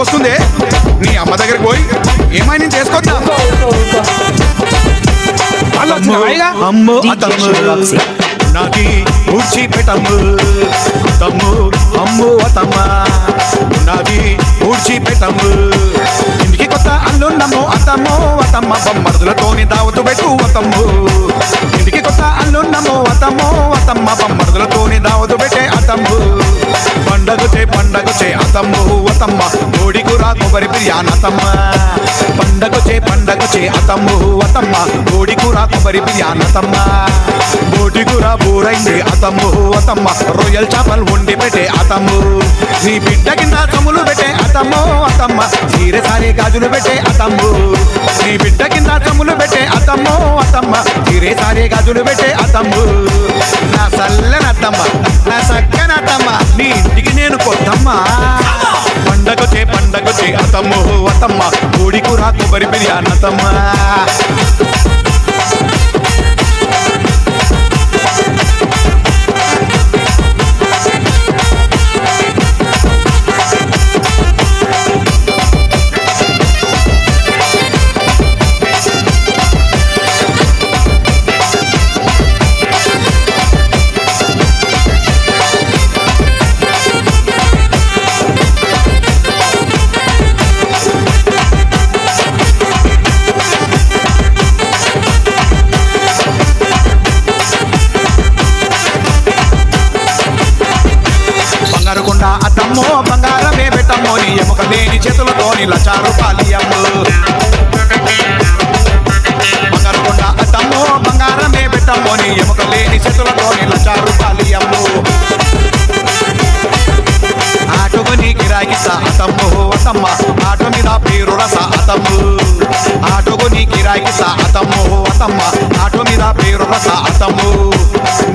వస్తుంది? నీ అమ్మ దగ్గరికి పోయి ఏమైనా నేను చేసుకొద్దా? అమ్ము అతమ్ము. నాకి పెట్టమ్ము. తమ్ము అమ్ము అతమ్మ పెట్టమ్ము. ఇంటికి కొత్త అల్లున్నమ్ము అతమ్ము అతమ్మ బొమ్మడులతోని దావతు పెట్టు అతమ్ము ఇంటికి కొత్త అల్లున్నమ్ము అతమ్ము అతమ్మ బొమ్మడులతోని దావతు పెట్టే అతమ్ము పండగ చే పండగ చే అతమ్ము అతమ్మ కొబ్బరి బిర్యానతమ్మ పండగొచ్చే పండగొచ్చే అతమ్ము అతమ్మ. కోడి కూర కొబ్బరి బిర్యానతమ్మ బోటి కూర బూరైంది అతమ్ము అతమ్మ. రొయ్యల చేపలు వండి పెట్టే అతమ్ము. నీ బిడ్డ కింద తమ్ములు పెట్టే అతమ్ము అతమ్మ. చీరె సారే గాజులు పెట్టే అతమ్ము. నీ బిడ్డ కింద తమ్ములు పెట్టే అతమ్ము అతమ్మ. చీరె సారే గాజులు పెట్టే అతమ్ము. నా సల్లనత్తమ్మ కొబ్బరి బిర్యానీ కాకుండా అద్దమ్మో బంగారమే పెట్టమ్మో నీ ఎముక లేని చేతులతోని లచారు పాలియమ్ము బంగారు అద్దమ్మో బంగారమే పెట్టమ్మో నీ ఎముక లేని చేతులతోని లచారు పాలియమ్ము ఆటోకు నీ గిరాకిసా అతమ్ము అతమ్మ. ఆటో మీద పేరు రస అతమ్ము. ఆటోకు నీ గిరాకిసా అతమ్ము అతమ్మ. ఆటో మీద పేరు రస అతమ్ము.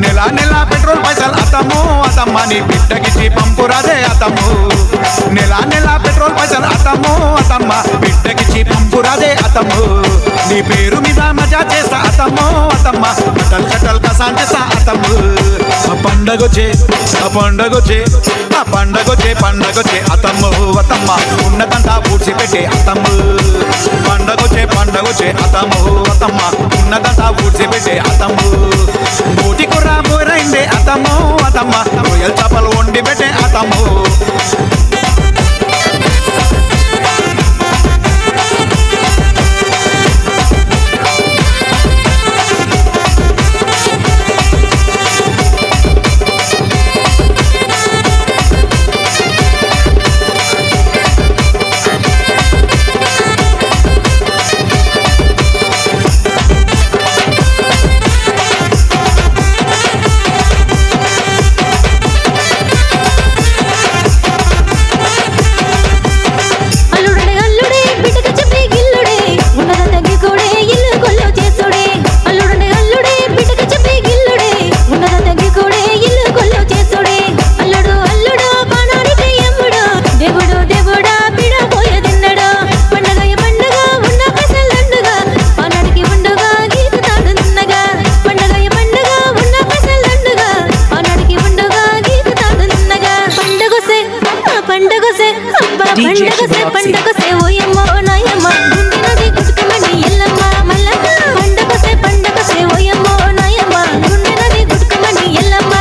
నెల నెల పెట్రోల్ పైసలు అతమ్ము. అతమ్మ నీ బిడ్డకిచ్చి పంపురాదే అతమ్ము. నెల నెల పెట్రోల్ పైసలు అతమ్ము అతమ్మ బిడ్డకిచ్చి పంపురాదే అతమ్ము. నీ పేరు మీద మజా చేస్తా అతమ్ము అతమ్మ. కటల్ కటల్ కసాన్ చేస్తా అతమ్ము. ఆ పండగొచ్చే ఆ పండగొచ్చే ఆ పండగొచ్చే పండగొచ్చే అతమ్ము అతమ్మ. ఉన్నదంతా పూడ్చి పెట్టే అతమ్ము. పండగొచ్చే పండగొచ్చే అతమ్ము అతమ్మ. ఉన్నదంతా పూడ్చి పెట్టే అతమ్ము. అతమ్మ రొయ్యల పండగసే. పండగసే ఓయమ్మ నాయమ్మ. గుండెనది గుట్టుకమని ఎల్లమ్మ మల్లమ్మ పండగసే పండగసే ఓయమ్మ నాయమ్మ. గుండెనది గుట్టుకమని ఎల్లమ్మ.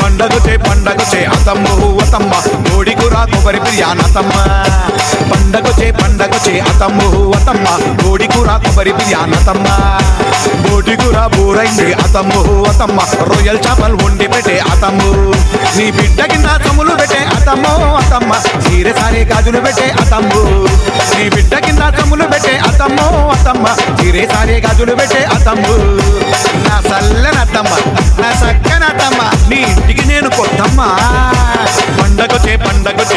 పండగచే పండగచే అతమ్ము అతమ్మ. కోడి కూర కొబ్బరి బిర్యానీ పండగ చే అతమ్ము అతమ్మ. బోడికూర కొబ్బరి బిర్యానీ బోడికూర బూరైంది అతమ్ము అతమ్మ. రొయ్యల చేపలు వండి పెట్టే అతమ్ము. నీ బిడ్డ కింద తమ్ములు పెట్టే అతమ్ము అతమ్మ. చీరె సారే గాజులు పెట్టే అతమ్ము. నీ బిడ్డ కింద తమ్ములు పెట్టే అతమ్ము అతమ్మ. చీరె సారే గాజులు పెట్టే అతమ్ము. నా సల్లనత్తమ్మ నా సక్కనత్తమ్మ నీ ఇంటికి నేను కొత్తమ్మా.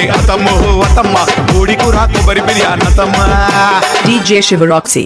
పండగొచ్చే అతమ్ము అతమ్మ కోడి కూర కొబ్బరి బిర్యానీ అతమ్మ DJ Shivaroxy.